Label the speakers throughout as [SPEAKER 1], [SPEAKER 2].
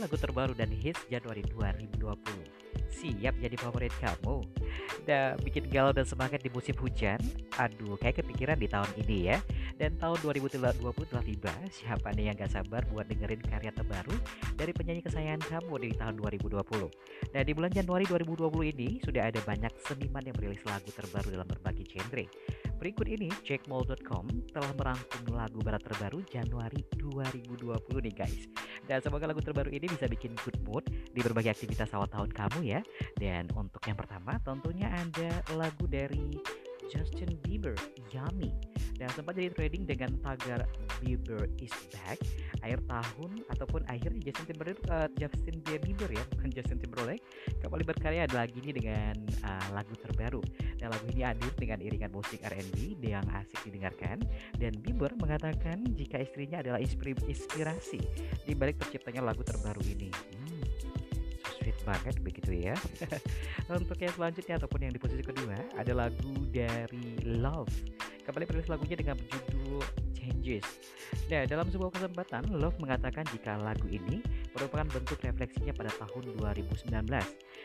[SPEAKER 1] lagu terbaru dan hits Januari 2020 Siap jadi favorit kamu? Udah bikin galau dan semangat di musim hujan? Aduh, kayak kepikiran di tahun ini ya Dan tahun 2020 telah tiba Siapa nih yang gak sabar buat dengerin karya terbaru Dari penyanyi kesayangan kamu di tahun 2020 Nah di bulan Januari 2020 ini Sudah ada banyak seniman yang merilis lagu terbaru dalam berbagai genre Berikut ini jackmall.com telah merangkum lagu barat terbaru Januari 2020 nih guys. Dan semoga lagu terbaru ini bisa bikin good mood di berbagai aktivitas awal tahun kamu ya. Dan untuk yang pertama tentunya ada lagu dari Justin Bieber, Yummy. Dan sempat jadi trading dengan tagar Bieber is back. Akhir tahun ataupun akhir Justin Timberlake uh, Justin Bieber ya bukan Justin Timberlake. Kembali berkarya ada lagi ini dengan uh, lagu terbaru. Dan lagu ini hadir dengan iringan musik R&B yang asik didengarkan. Dan Bieber mengatakan jika istrinya adalah inspirasi di balik terciptanya lagu terbaru ini. Hmm, sweet banget begitu ya. Untuk yang selanjutnya ataupun yang di posisi kedua ada lagu dari Love. Kembali merilis lagunya dengan berjudul Changes. Nah, dalam sebuah kesempatan, Love mengatakan jika lagu ini merupakan bentuk refleksinya pada tahun 2019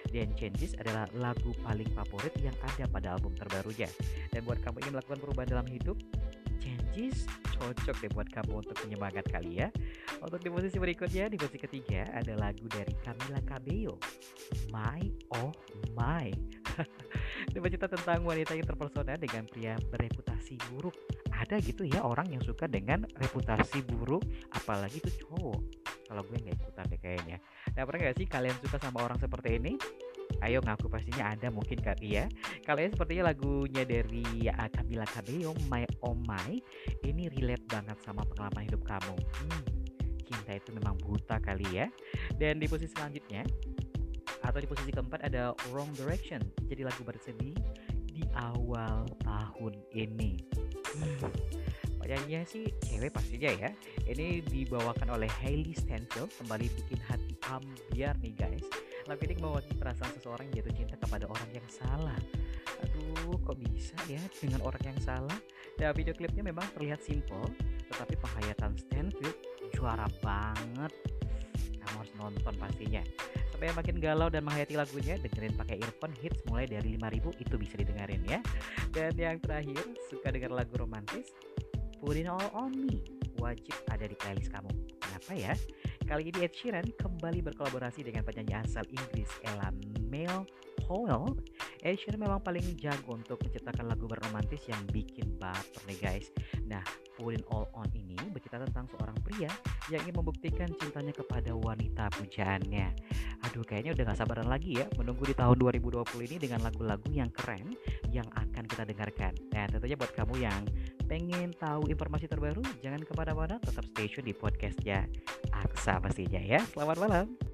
[SPEAKER 1] dan Changes adalah lagu paling favorit yang ada pada album terbarunya. Dan buat kamu ingin melakukan perubahan dalam hidup, Changes cocok deh buat kamu untuk menyemangat kali ya. Untuk di posisi berikutnya, di posisi ketiga ada lagu dari Camila Cabello, My Oh My. Dia bercerita tentang wanita yang terpesona dengan pria bereputasi buruk. Ada gitu ya orang yang suka dengan reputasi buruk, apalagi itu cowok. Kalau gue nggak ikutan deh kayaknya. Nah pernah nggak sih kalian suka sama orang seperti ini? Ayo ngaku pastinya ada mungkin kali ya. Kalian sepertinya lagunya dari Camila Cabello, My Oh My. Ini relate banget sama pengalaman hidup kamu. Hmm, cinta itu memang buta kali ya. Dan di posisi selanjutnya atau di posisi keempat ada Wrong Direction jadi lagu bersedih di awal tahun ini. Hmm. sih cewek pastinya ya. Ini dibawakan oleh Hailey Stenfield kembali bikin hati ambiar nih guys. Lagu ini mewakili perasaan seseorang jatuh cinta kepada orang yang salah. Aduh kok bisa ya dengan orang yang salah? Dan video klipnya memang terlihat simple tetapi penghayatan Stanfield juara banget. Kamu harus nonton pastinya supaya makin galau dan menghayati lagunya dengerin pakai earphone hits mulai dari 5000 itu bisa didengarin ya. Dan yang terakhir suka denger lagu romantis? Put It All On Me wajib ada di playlist kamu. Kenapa ya? Kali ini Ed Sheeran kembali berkolaborasi dengan penyanyi asal Inggris Ella Mel Howell Sheeran memang paling jago untuk menciptakan lagu berromantis yang bikin baper nih guys nah Put It All On ini bercerita tentang seorang pria yang ingin membuktikan cintanya kepada wanita pujaannya Aduh kayaknya udah gak sabaran lagi ya menunggu di tahun 2020 ini dengan lagu-lagu yang keren yang akan kita dengarkan. Nah tentunya buat kamu yang pengen tahu informasi terbaru jangan ke mana-mana tetap stay tune di podcastnya Aksa pastinya ya. Selamat malam.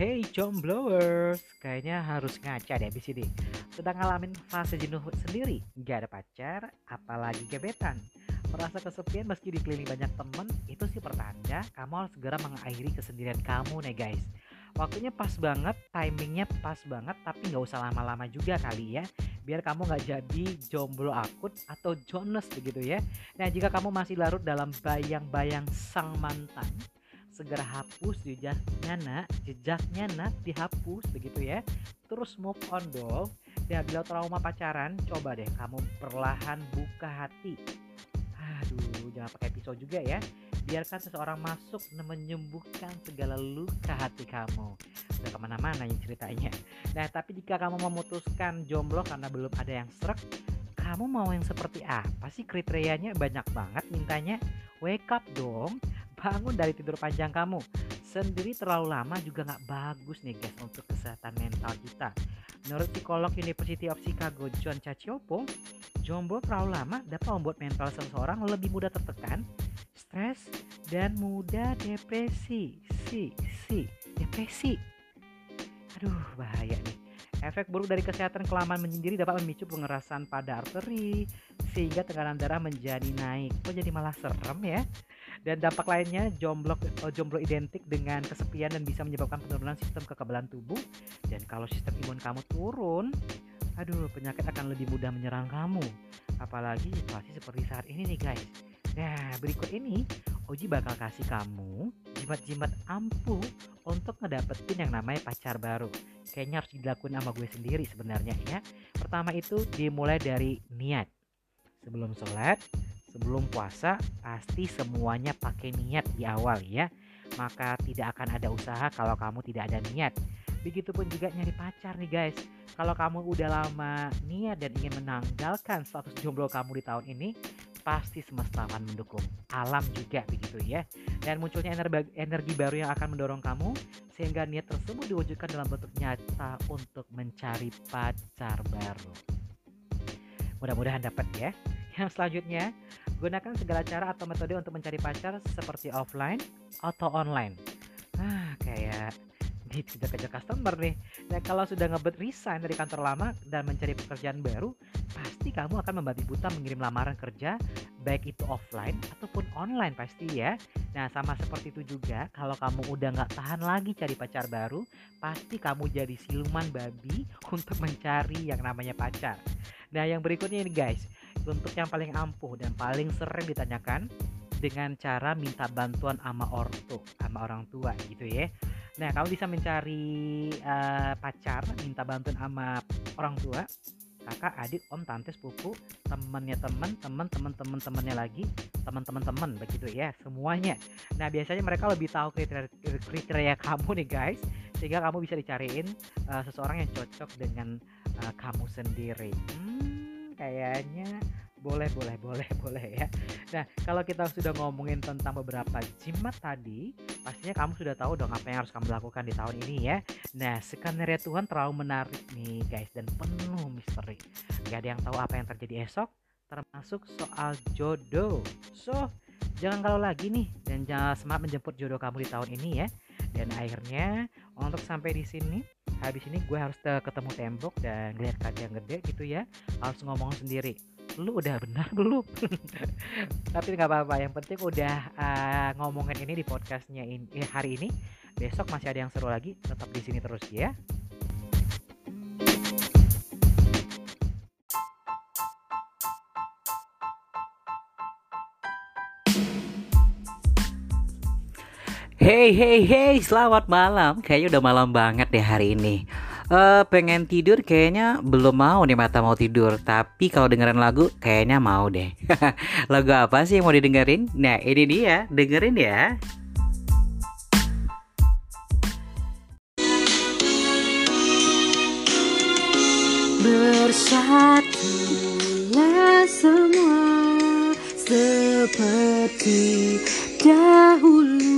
[SPEAKER 1] Hey blowers, kayaknya harus ngaca deh di sini. Sedang ngalamin fase jenuh sendiri, nggak ada pacar, apalagi gebetan. Merasa kesepian meski dikelilingi banyak temen, itu sih pertanda kamu harus segera mengakhiri kesendirian kamu nih guys. Waktunya pas banget, timingnya pas banget, tapi nggak usah lama-lama juga kali ya. Biar kamu nggak jadi jomblo akut atau jones begitu ya. Nah jika kamu masih larut dalam bayang-bayang sang mantan, segera hapus jejaknya nak. Jejaknya nak dihapus begitu ya. Terus move on dong. Dan bila trauma pacaran coba deh kamu perlahan buka hati. Aduh jangan pakai pisau juga ya. Biarkan seseorang masuk dan menyembuhkan segala luka hati kamu. Udah ke mana-mana yang ceritanya. Nah tapi jika kamu memutuskan jomblo karena belum ada yang serak kamu mau yang seperti apa sih kriterianya? Banyak banget mintanya. Wake up dong bangun dari tidur panjang kamu. Sendiri terlalu lama juga nggak bagus nih guys untuk kesehatan mental kita. Menurut psikolog University of Chicago John Cacioppo jomblo terlalu lama dapat membuat mental seseorang lebih mudah tertekan stres dan mudah depresi. Si si depresi. Aduh bahaya nih. Efek buruk dari kesehatan kelamaan menyendiri dapat memicu pengerasan pada arteri sehingga tekanan darah menjadi naik. Kok jadi malah serem ya? Dan dampak lainnya jomblo eh, jomblo identik dengan kesepian dan bisa menyebabkan penurunan sistem kekebalan tubuh. Dan kalau sistem imun kamu turun, aduh penyakit akan lebih mudah menyerang kamu. Apalagi situasi seperti saat ini nih guys. Nah, berikut ini Oji bakal kasih kamu jimat-jimat ampuh untuk ngedapetin yang namanya pacar baru. Kayaknya harus dilakuin sama gue sendiri sebenarnya ya. Pertama itu dimulai dari niat. Sebelum sholat, sebelum puasa, pasti semuanya pakai niat di awal ya. Maka tidak akan ada usaha kalau kamu tidak ada niat. Begitupun juga nyari pacar nih guys. Kalau kamu udah lama niat dan ingin menanggalkan status jomblo kamu di tahun ini, pasti semesta akan mendukung. Alam juga begitu ya. Dan munculnya energi, baru yang akan mendorong kamu sehingga niat tersebut diwujudkan dalam bentuk nyata untuk mencari pacar baru. Mudah-mudahan dapat ya. Yang selanjutnya, gunakan segala cara atau metode untuk mencari pacar seperti offline atau online. Ah, kayak dikejar-kejar customer nih. Dan kalau sudah ngebet resign dari kantor lama dan mencari pekerjaan baru, pasti kamu akan membabi buta mengirim lamaran kerja baik itu offline ataupun online pasti ya. Nah sama seperti itu juga kalau kamu udah nggak tahan lagi cari pacar baru, pasti kamu jadi siluman babi untuk mencari yang namanya pacar. Nah yang berikutnya ini guys, untuk yang paling ampuh dan paling sering ditanyakan dengan cara minta bantuan sama ortu, sama orang tua gitu ya. Nah, kamu bisa mencari uh, pacar, minta bantuan sama orang tua, kakak, adik, om, tante, sepupu, temannya teman, teman, teman, teman, temannya lagi, teman-teman teman begitu ya, semuanya. Nah, biasanya mereka lebih tahu kriteria, kriteria kamu nih guys, sehingga kamu bisa dicariin uh, seseorang yang cocok dengan uh, kamu sendiri. Hmm, kayaknya boleh boleh boleh boleh ya. Nah kalau kita sudah ngomongin tentang beberapa jimat tadi pastinya kamu sudah tahu dong apa yang harus kamu lakukan di tahun ini ya. Nah skenario Tuhan terlalu menarik nih guys dan penuh misteri. Gak ada yang tahu apa yang terjadi esok termasuk soal jodoh. So jangan kalau lagi nih dan jangan semangat menjemput jodoh kamu di tahun ini ya. Dan akhirnya untuk sampai di sini habis ini gue harus ketemu tembok dan lihat kaca yang gede gitu ya. Harus ngomong sendiri. Lu udah benar belum? Tapi nggak apa-apa. Yang penting udah uh, ngomongin ini di podcastnya ini eh, hari ini. Besok masih ada yang seru lagi. Tetap di sini terus ya Hey hey hey, selamat malam. Kayaknya udah malam banget deh hari ini. Uh, pengen tidur kayaknya belum mau nih mata mau tidur. Tapi kalau dengerin lagu kayaknya mau deh. Lagu apa sih yang mau didengerin? Nah ini dia. Dengerin ya.
[SPEAKER 2] Bersatulah semua seperti dahulu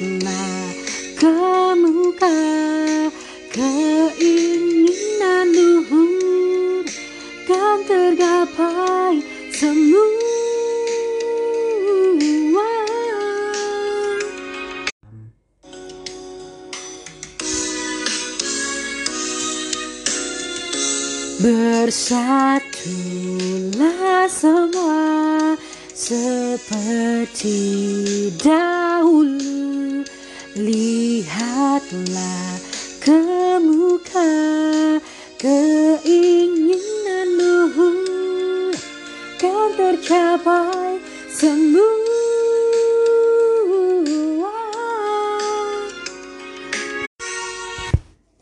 [SPEAKER 2] lihatlah Kemuka keinginan luhur kan tergapai semua. Bersatulah semua seperti dahulu Lihatlah ke muka keinginan luhur kan tercapai semua